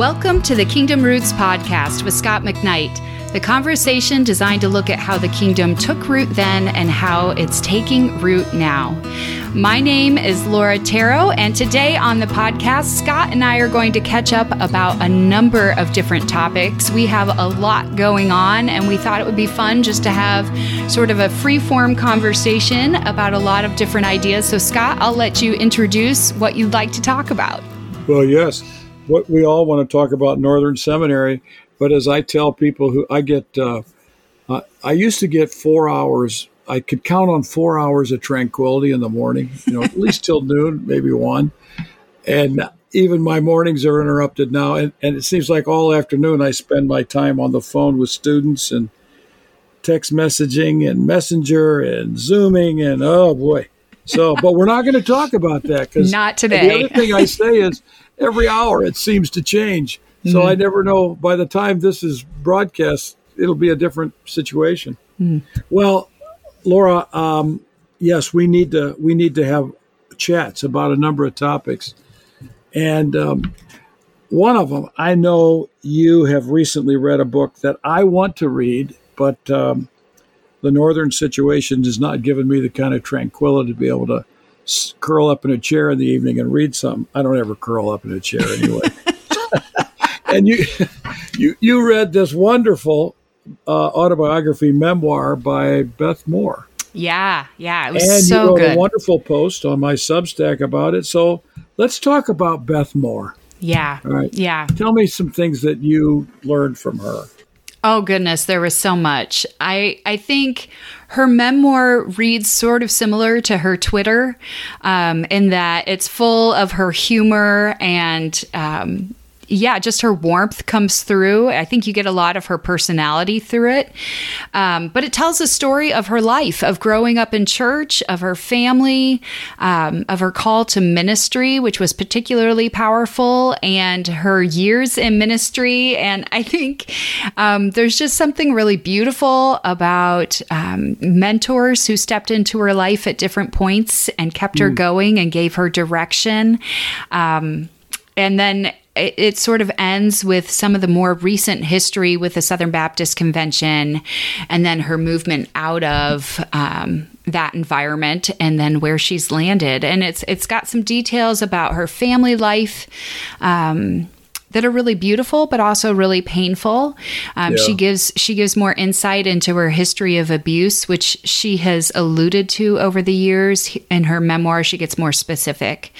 Welcome to the Kingdom Roots podcast with Scot McKnight, the conversation designed to look at how the kingdom took root then and how it's taking root now. My name is Laura Tarro, and today on the podcast, Scot and I are going to catch up about a number of different topics. We have a lot going on, and we thought it would be fun just to have sort of a free form conversation about a lot of different ideas. So, Scot, I'll let you introduce what you'd like to talk about. Well, yes what we all want to talk about Northern Seminary. But as I tell people who I get, uh, uh, I used to get four hours. I could count on four hours of tranquility in the morning, you know, at least till noon, maybe one. And even my mornings are interrupted now. And, and it seems like all afternoon I spend my time on the phone with students and text messaging and messenger and zooming and oh boy. So, but we're not going to talk about that because not today. The other thing I say is every hour it seems to change. So mm-hmm. I never know. By the time this is broadcast, it'll be a different situation. Mm. Well, Laura, um, yes, we need to we need to have chats about a number of topics, and um, one of them I know you have recently read a book that I want to read, but um, the northern situation has not given me the kind of tranquility to be able to curl up in a chair in the evening and read something. I don't ever curl up in a chair anyway. and you, you, you read this wonderful uh, autobiography memoir by Beth Moore. Yeah, yeah, it was and so you wrote good. a wonderful post on my Substack about it. So let's talk about Beth Moore. Yeah. All right. Yeah. Tell me some things that you learned from her. Oh goodness, there was so much. I I think her memoir reads sort of similar to her Twitter, um, in that it's full of her humor and um, yeah, just her warmth comes through. I think you get a lot of her personality through it. Um, but it tells a story of her life, of growing up in church, of her family, um, of her call to ministry, which was particularly powerful, and her years in ministry. And I think um, there's just something really beautiful about um, mentors who stepped into her life at different points and kept her mm. going and gave her direction. Um, and then it, it, sort of ends with some of the more recent history with the Southern Baptist Convention and then her movement out of um, that environment and then where she's landed. And it's it's got some details about her family life. Um, that are really beautiful but also really painful. Um, yeah. She gives she gives more insight into her history of abuse, which she has alluded to over the years. In her memoir, she gets more specific.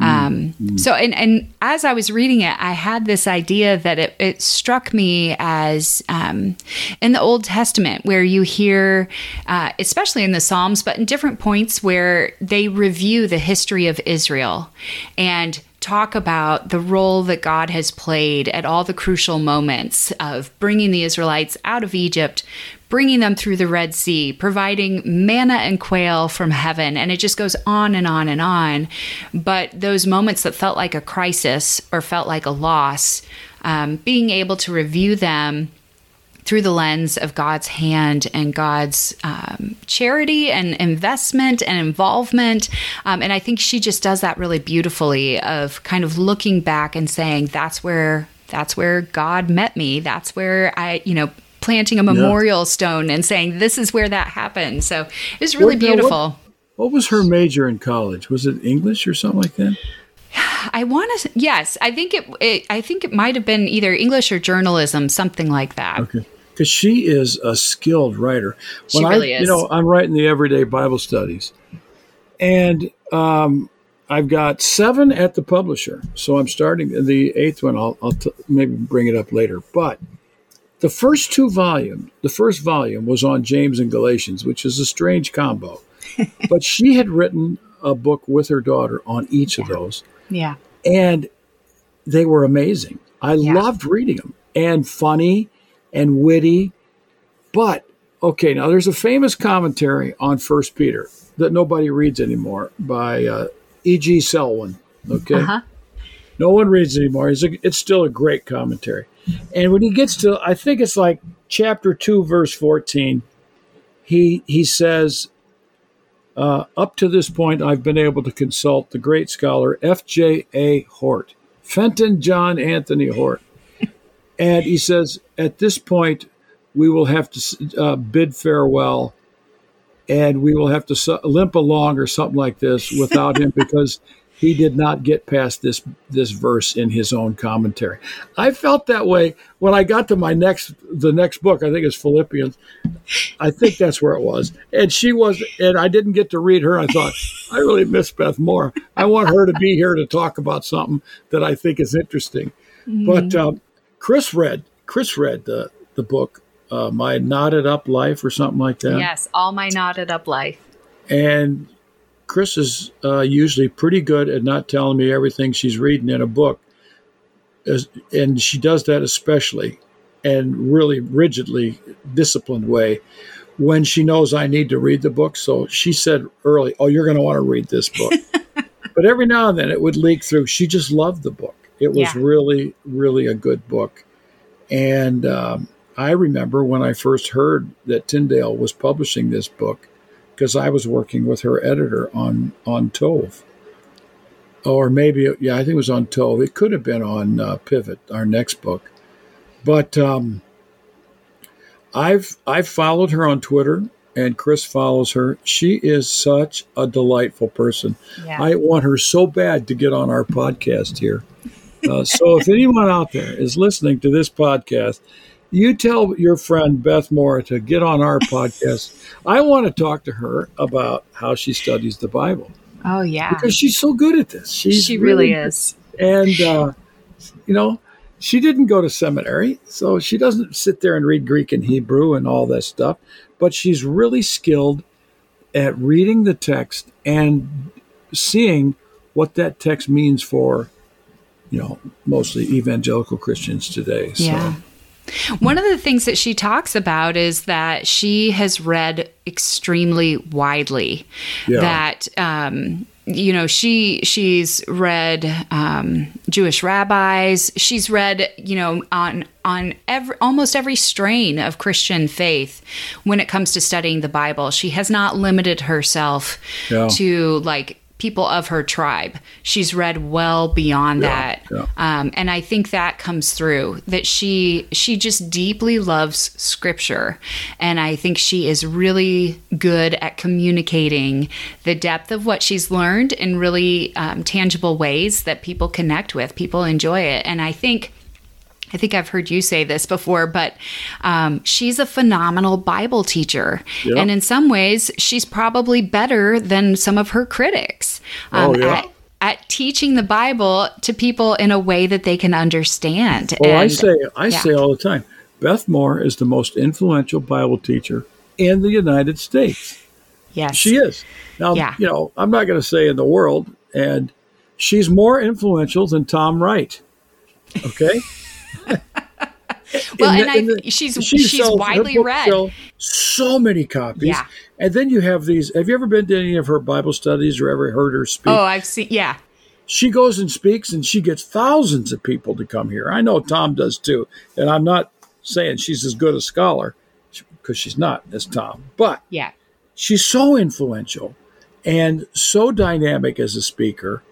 Mm. Um, mm. So, and and as I was reading it, I had this idea that it, it struck me as um, in the Old Testament, where you hear, uh, especially in the Psalms, but in different points where they review the history of Israel and talk about the role that God has played at all the crucial moments of bringing the Israelites out of Egypt, bringing them through the Red Sea, providing manna and quail from heaven. And it just goes on and on and on. But those moments that felt like a crisis or felt like a loss, um, being able to review them through the lens of God's hand and God's um, charity and investment and involvement. Um, and I think she just does that really beautifully of kind of looking back and saying, that's where that's where God met me. That's where I, you know, planting a memorial yeah. stone and saying, this is where that happened. So it was really what, beautiful. What, what was her major in college? Was it English or something like that? I want to. Yes, I think it, it, I think it might have been either English or journalism, something like that. Okay, because she is a skilled writer. When she really I, is. You know, I'm writing the everyday Bible studies, and um, I've got seven at the publisher. So I'm starting the eighth one. I'll, I'll t- maybe bring it up later, but. The first two volumes, the first volume was on James and Galatians, which is a strange combo. but she had written a book with her daughter on each yeah. of those. Yeah. And they were amazing. I yeah. loved reading them and funny and witty. But okay, now there's a famous commentary on First Peter that nobody reads anymore by uh, E.G. Selwyn. Okay, uh-huh. no one reads anymore. It's, a, it's still a great commentary. And when he gets to, I think it's like chapter two, verse fourteen, he he says, uh, "Up to this point, I've been able to consult the great scholar F. J. A. Hort." Fenton John Anthony Hort. and he says, at this point, we will have to uh, bid farewell and we will have to su- limp along or something like this without him because he did not get past this this verse in his own commentary. I felt that way when I got to my next the next book. I think it's Philippians. I think that's where it was, and she was, and I didn't get to read her. I thought I really miss Beth Moore. I want her to be here to talk about something that I think is interesting. Mm. But um, Chris read Chris read the the book, uh, My Knotted Up Life, or something like that. Yes, All My Knotted Up Life. And Chris is uh, usually pretty good at not telling me everything she's reading in a book, As, and she does that especially, and really rigidly disciplined way when she knows I need to read the book. So she said early, "Oh, you're going to want to read this book," but every now and then it would leak through. She just loved the book. It was yeah. really, really a good book, and um, I remember when I first heard that Tyndale was publishing this book because I was working with her editor on on Tov, or maybe yeah, I think it was on Tov. It could have been on uh, Pivot, our next book, but um, I've I've followed her on Twitter, and Chris follows her. She is such a delightful person. Yeah. I want her so bad to get on our podcast here. Uh, so if anyone out there is listening to this podcast you tell your friend Beth Moore to get on our podcast. I want to talk to her about how she studies the Bible. Oh yeah, because she's so good at this. She's she really, really is. And uh, you know, she didn't go to seminary, so she doesn't sit there and read Greek and Hebrew and all that stuff. But she's really skilled at reading the text and seeing what that text means for, you know, mostly evangelical Christians today. Yeah. One of the things that she talks about is that she has read extremely widely. Yeah. That um, you know she she's read um, Jewish rabbis. She's read you know on on every almost every strain of Christian faith when it comes to studying the Bible. She has not limited herself yeah. to like people of her tribe. She's read well beyond yeah, that, yeah. Um, and I think that comes through that she she just deeply loves Scripture, and I think she is really good at communicating the depth of what she's learned in really um, tangible ways that people connect with. People enjoy it, and I think I think I've heard you say this before, but um, she's a phenomenal Bible teacher. Yep. And in some ways, she's probably better than some of her critics um, oh, yeah. at, at, teaching the Bible to people in a way that they can understand. Oh, and, I say, I yeah. say all the time Beth Moore is the most influential Bible teacher in the United States. Yes. She is. Now, yeah. you know, I'm not going to say in the world, and she's more influential than Tom Wright. Okay? well, and the, I, she's she she's widely read. So many copies. Yeah. And then you have these. Have you ever been to any of her Bible studies or ever heard her speak? Oh, I've seen. Yeah. She goes and speaks, and she gets thousands of people to come here. I know Tom does too, and I'm not saying she's as good a scholar because she's not as Tom, but yeah, she's so influential and so dynamic as a speaker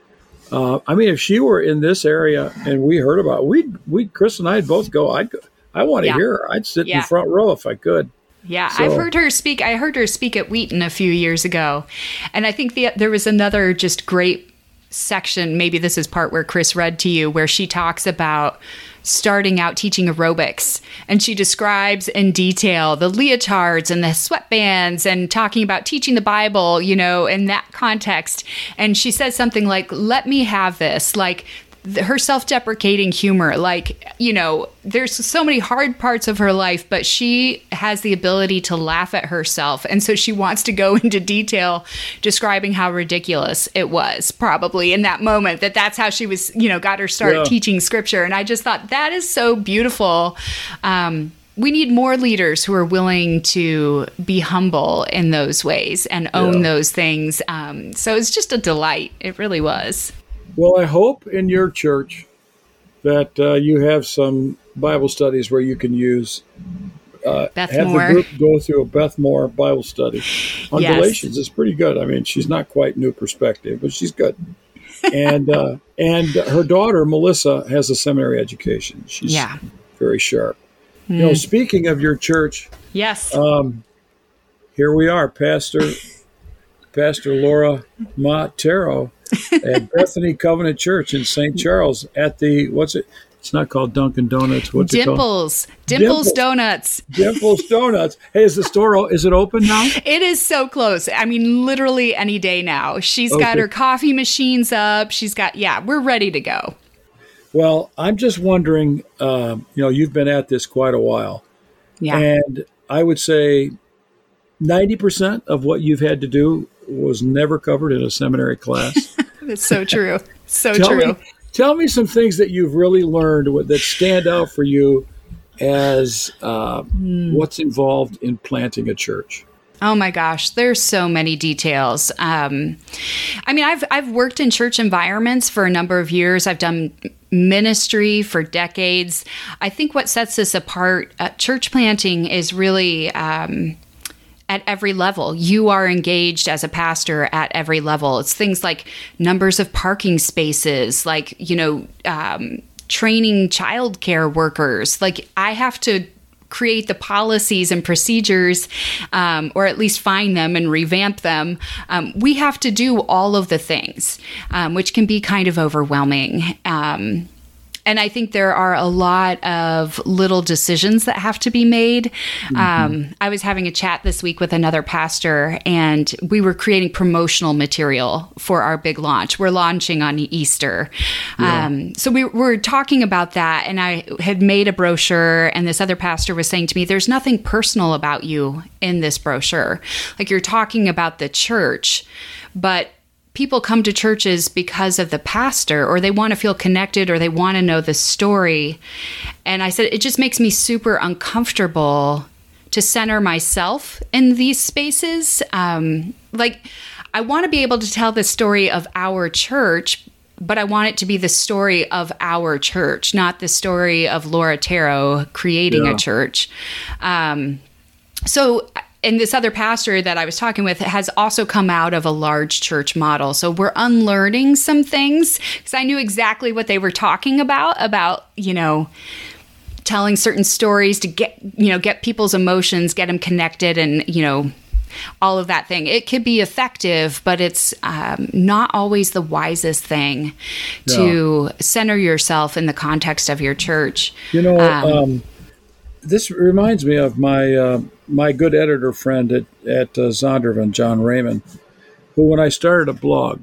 uh, I mean, if she were in this area and we heard about, we we Chris and I'd both go. I'd I want to yeah. hear her. I'd sit yeah. in the front row if I could. Yeah, so. I've heard her speak. I heard her speak at Wheaton a few years ago, and I think the, there was another just great section. Maybe this is part where Chris read to you, where she talks about starting out teaching aerobics. And she describes in detail the leotards and the sweatbands and talking about teaching the Bible, you know, in that context. And she says something like, let me have this. Like, her self-deprecating humor like you know there's so many hard parts of her life but she has the ability to laugh at herself and so she wants to go into detail describing how ridiculous it was probably in that moment that that's how she was you know got her start yeah. teaching scripture and i just thought that is so beautiful um, we need more leaders who are willing to be humble in those ways and own yeah. those things. Um, so it's just a delight. It really was. Well, I hope in your church that uh, you have some Bible studies where you can use uh, Beth have Moore. the group go through a Beth Moore Bible study on yes. Galatians. It's pretty good. I mean, she's not quite new perspective, but she's good. and uh, and her daughter Melissa has a seminary education. She's Yeah. very sharp. You know, speaking of your church, Yes. um, here we are, Pastor Pastor Laura Montero at Bethany Covenant Church in St. Charles at the what's it? It's not called Dunkin' Donuts. What's it called? Dimples. Dimples Dimples. Donuts. Dimples Donuts. Hey, is the store is it open now? It is so close. I mean, literally any day now. She's got her coffee machines up. She's got, yeah, we're ready to go. Well, I'm just wondering. Um, you know, you've been at this quite a while, Yeah. and I would say ninety percent of what you've had to do was never covered in a seminary class. That's so true. So tell true. me, tell me some things that you've really learned that stand out for you as uh, Hmm. what's involved in planting a church. Oh my gosh, there's so many details. Um, I mean, I've I've worked in church environments for a number of years. I've done ministry for decades. I think what sets us apart, uh, church planting, is really. Um, at every level. You are engaged as a pastor at every level. It's things like numbers of parking spaces, like, you know, um, training childcare workers. Like, I have to create the policies and procedures, um, or at least find them and revamp them. Um, we have to do all of the things, um, which can be kind of overwhelming. Um, and I think there are a lot of little decisions that have to be made. Um, I was having a chat this week with another pastor, and we were creating promotional material for our big launch. We're launching on Easter. Um, so we were talking about that, and I had made a brochure, and this other pastor was saying to me, There's nothing personal about you in this brochure. Like you're talking about the church, but people come to churches because of the pastor or they want to feel connected or they want to know the story. And I said, it just makes me super uncomfortable to center myself in these spaces. Um, like, I want to be able to tell the story of our church. But I want it to be the story of our church, not the story of Laura Tarro creating Yeah. a church. Um, so and this other pastor that I was talking with has also come out of a large church model. So we're unlearning some things because I knew exactly what they were talking about about, you know, telling certain stories to get, you know, get people's emotions, get them connected and, you know, all of that thing. It could be effective, but it's um, not always the wisest thing to center yourself in the context of your church. You know, Um, um, this reminds me of my uh, my good editor friend at at uh, Zondervan, John Raymond, who when I started a blog,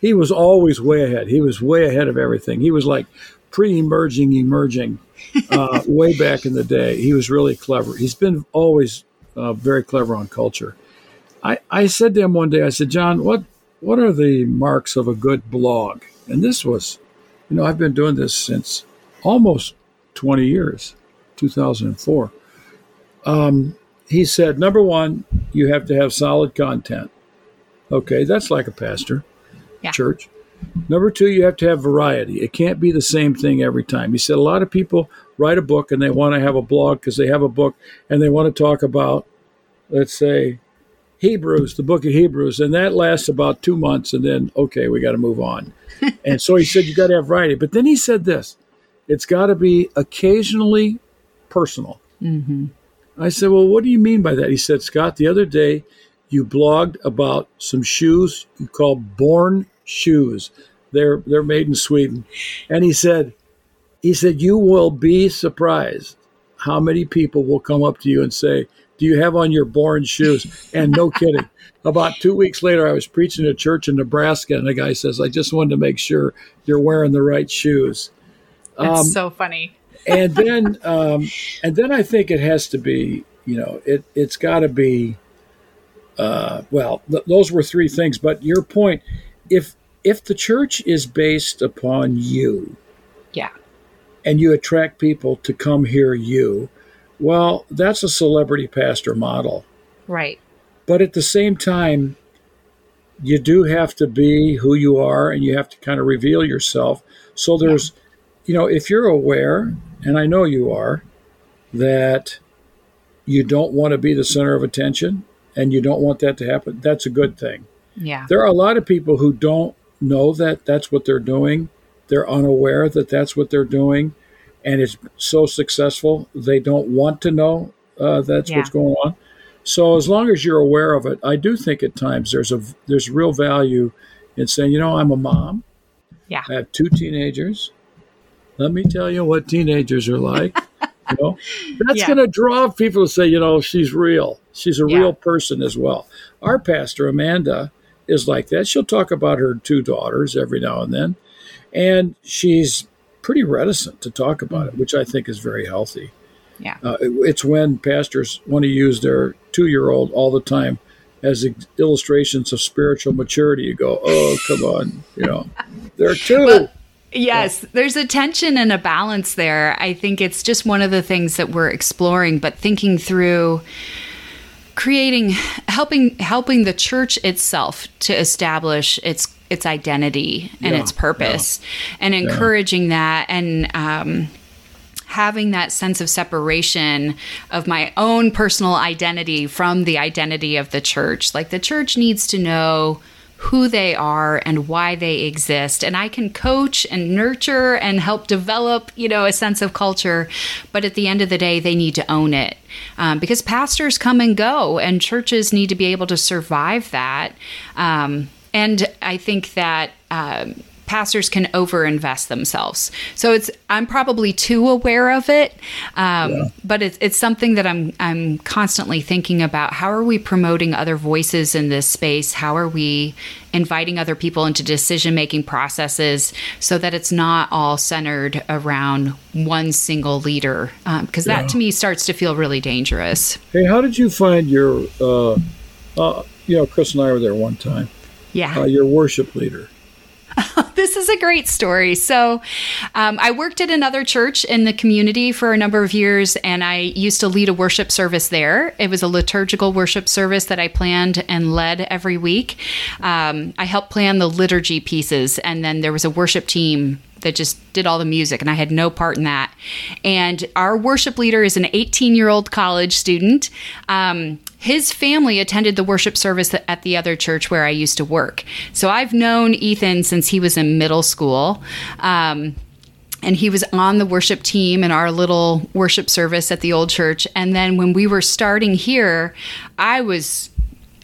he was always way ahead. He was way ahead of everything. He was like pre-emerging, emerging, uh, way back in the day. He was really clever. He's been always uh, very clever on culture. I, I said to him one day, I said, John, what what are the marks of a good blog? And this was, you know, I've been doing this since almost 20 years, 2004. Um, he said, number one, you have to have solid content. Okay, that's like a pastor, Yeah. church. Number two, you have to have variety. It can't be the same thing every time. He said a lot of people write a book and they want to have a blog because they have a book and they want to talk about, let's say, Hebrews, the book of Hebrews, and that lasts about two months, and then okay, we got to move on. and so he said you got to have variety. But then he said this: it's got to be occasionally personal. I said, well, what do you mean by that? He said, Scot, the other day you blogged about some shoes you call Born shoes. They're they're made in Sweden, and he said, he said you will be surprised how many people will come up to you and say, "Do you have on your Born shoes?" And no kidding. About two weeks later, I was preaching at a church in Nebraska, and the guy says, "I just wanted to make sure you're wearing the right shoes." It's Um, so funny. And then um, and then I think it has to be you know it it's got to be uh, well th- those were three things but your point if if the church is based upon you Yeah. and you attract people to come hear you well that's a celebrity pastor model Right. but at the same time you do have to be who you are and you have to kind of reveal yourself so there's you know if you're aware and i know you are that you don't want to be the center of attention and you don't want that to happen that's a good thing Yeah. there are a lot of people who don't know that that's what they're doing. They're unaware that that's what they're doing, and it's so successful. They don't want to know uh, that's Yeah. what's going on. So as long as you're aware of it, I do think at times there's a there's real value in saying, you know, I'm a mom. Yeah. I have two teenagers. Let me tell you what teenagers are like. you know, that's Yeah. going to draw people to say, you know, she's real. She's a Yeah. real person as well. Our pastor Amanda is like that. She'll talk about her two daughters every now and then, and she's pretty reticent to talk about it, which I think is very healthy. Yeah. Uh, it- it's when pastors want to use their two-year-old all the time as illustrations of spiritual maturity. You go, oh, come on, you know, they're two. Well, Yes, there's a tension and a balance there. I think it's just one of the things that we're exploring, but thinking through creating helping helping the church itself to establish its its identity and Yeah, its purpose and encouraging that and um having that sense of separation of my own personal identity from the identity of the church. Like the church needs to know who they are and why they exist. And i can coach and nurture and help develop you know a sense of culture but at the end of the day they need to own it. Um, because pastors come and go and churches need to be able to survive that. Um, and i think that um, pastors can overinvest themselves. So it's I'm probably too aware of it, um, but it's it's something that I'm I'm constantly thinking about. How are we promoting other voices in this space? How are we inviting other people into decision making processes so that it's not all centered around one single leader? Because that to me starts to feel really dangerous. Hey, how did you find your, uh, uh, you know, Chris and I were there one time, Yeah. uh, your worship leader? this is a great story. So, um, I worked at another church in the community for a number of years, and I used to lead a worship service there. It was a liturgical worship service that I planned and led every week. Um, I helped plan the liturgy pieces, and then there was a worship team that just did all the music, and I had no part in that. And our worship leader is an 18 year old college student. Um, his family attended the worship service at the other church where I used to work. So I've known Ethan since he was in middle school. Um, and he was on the worship team in our little worship service at the old church. And then when we were starting here, I was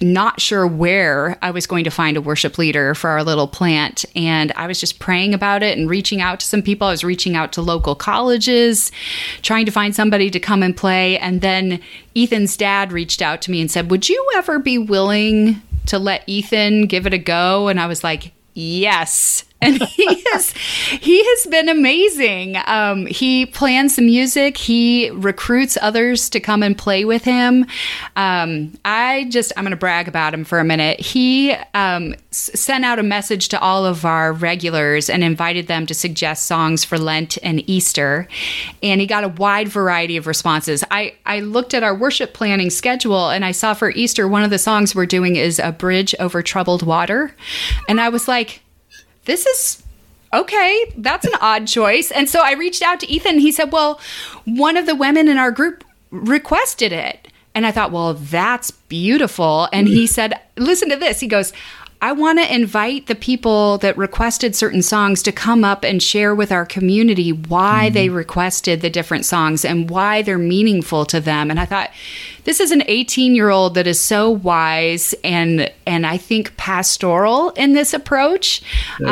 not sure where I was going to find a worship leader for our little plant. And I was just praying about it and reaching out to some people. I was reaching out to local colleges, trying to find somebody to come and play. And then Ethan's dad reached out to me and said, Would you ever be willing to let Ethan give it a go? And I was like, Yes. And he has he has been amazing. Um, he plans the music. He recruits others to come and play with him. Um, I just I'm going to brag about him for a minute. He um, s- sent out a message to all of our regulars and invited them to suggest songs for Lent and Easter, and he got a wide variety of responses. I I looked at our worship planning schedule and I saw for Easter one of the songs we're doing is a bridge over troubled water, and I was like this is okay, that's an odd choice. And so I reached out to Ethan. He said, Well, one of the women in our group requested it. And I thought, Well, that's beautiful. And he said, Listen to this. He goes, I want to invite the people that requested certain songs to come up and share with our community why they requested the different songs and why they're meaningful to them. And I thought, this is an 18 year old that is so wise and and I think pastoral in this approach. Good.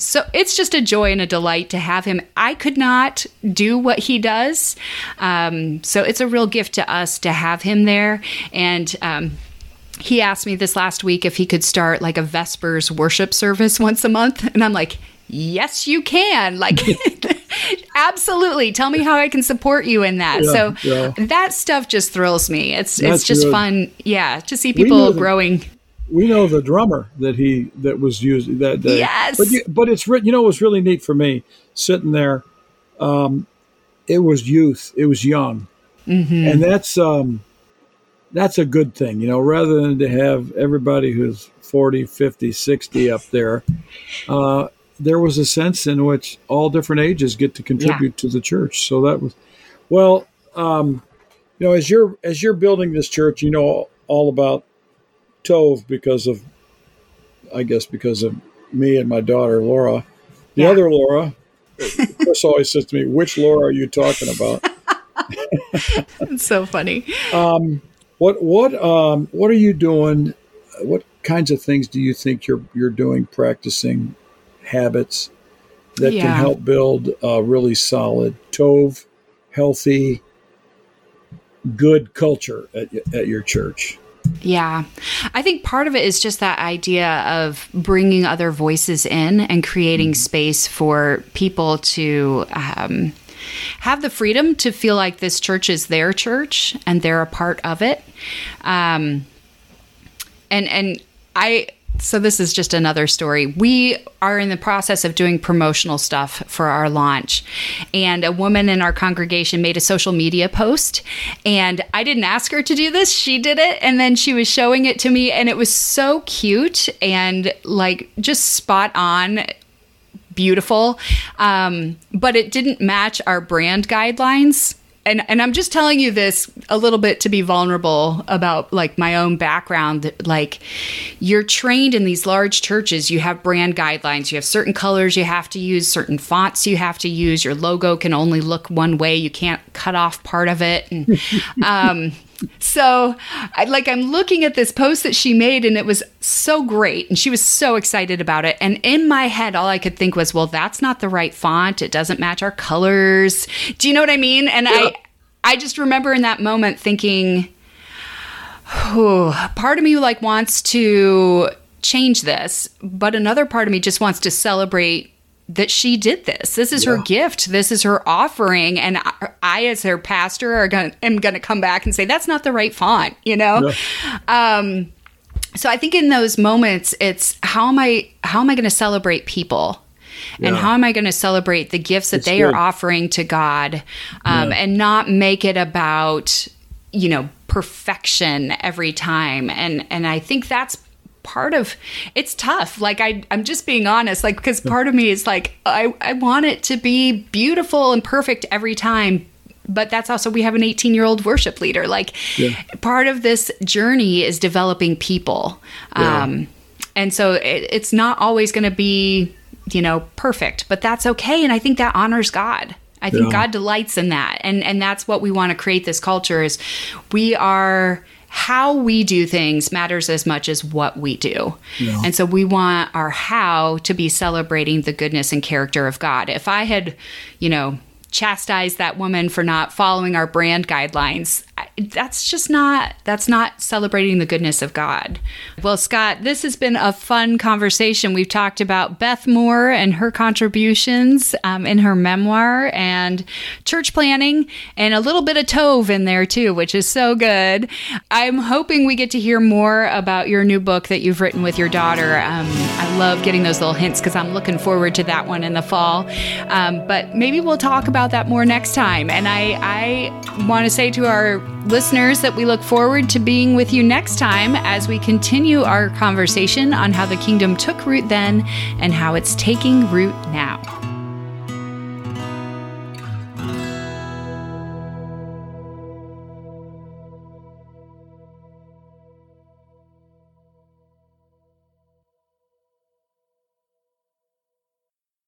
so it's just a joy and a delight to have him. I could not do what he does, um, so it's a real gift to us to have him there and. Um, he asked me this last week if he could start like a Vespers worship service once a month. And I'm like, yes, you can. Like, absolutely. Tell me how I can support you in that. Yeah, so yeah. that stuff just thrills me. It's, That's it's just good. fun. Yeah. To see people that- growing. we know the drummer that he that was used that day. Yes. but you, but it's you know it was really neat for me sitting there. Um, it was youth. It was young, Mm-hmm. and that's um, that's a good thing, you know. Rather than to have everybody who's 40, 50, 60 up there, uh, there was a sense in which all different ages get to contribute to the church. So that was well. Um, you know, as you're as you're building this church, you know all about Tov because of, I guess, because of me and my daughter Laura. The Yeah. other Laura, Chris always says to me, "Which Laura are you talking about?" It's so funny. What what um what are you doing? What kinds of things do you think you're you're doing practicing habits that Yeah. can help build a really solid tov, healthy, good culture at at your church? Yeah. I think part of it is just that idea of bringing other voices in and creating space for people to um, have the freedom to feel like this church is their church and they're a part of it. Um, and and I so this is just another story. We are in the process of doing promotional stuff for our launch. And a woman in our congregation made a social media post and I didn't ask her to do this. She did it and then she was showing it to me and it was so cute and like just spot on beautiful. Um, but it didn't match our brand guidelines. And, and I'm just telling you this a little bit to be vulnerable about like my own background. Like, you're trained in these large churches, you have brand guidelines, you have certain colors you have to use, certain fonts you have to use. Your logo can only look one way, you can't cut off part of it. And, um, so, I, like, I'm looking at this post that she made, and it was so great, and she was so excited about it. And in my head, all I could think was, "Well, that's not the right font. It doesn't match our colors." Do you know what I mean? And I, I just remember in that moment thinking, "Whew, part of me like wants to change this, but another part of me just wants to celebrate." That she did this. This is her gift. This is her offering, and I, I as her pastor, are gonna am gonna come back and say that's not the right font. You know, um, so I think in those moments, it's how am I how am I going to celebrate people, and how am I going to celebrate the gifts that That's they good. are offering to God, um, Yeah. and not make it about you know perfection every time. And and I think that's part of it's tough like I, i'm just being honest like because part of me is like I, I want it to be beautiful and perfect every time but that's also we have an 18 year old worship leader like Yeah. part of this journey is developing people Yeah. um, and so it, it's not always going to be you know perfect but that's okay and i think that honors god i think Yeah. god delights in that and and that's what we want to create this culture is we are how we do things matters as much as what we do Yeah. and so we want our how to be celebrating the goodness and character of god if i had you know chastised that woman for not following our brand guidelines that's just not that's not celebrating the goodness of god. Well scot this has been a fun conversation. We've talked about beth moore and her contributions um, in her memoir and church planning and a little bit of tov in there too which is so good. I'm hoping we get to hear more about your new book that you've written with your daughter. Um, i love getting those little hints because i'm looking forward to that one in the fall. Um, but maybe we'll talk about that more next time. And i i want to say to our listeners that we look forward to being with you next time as we continue our conversation on how the kingdom took root then and how it's taking root now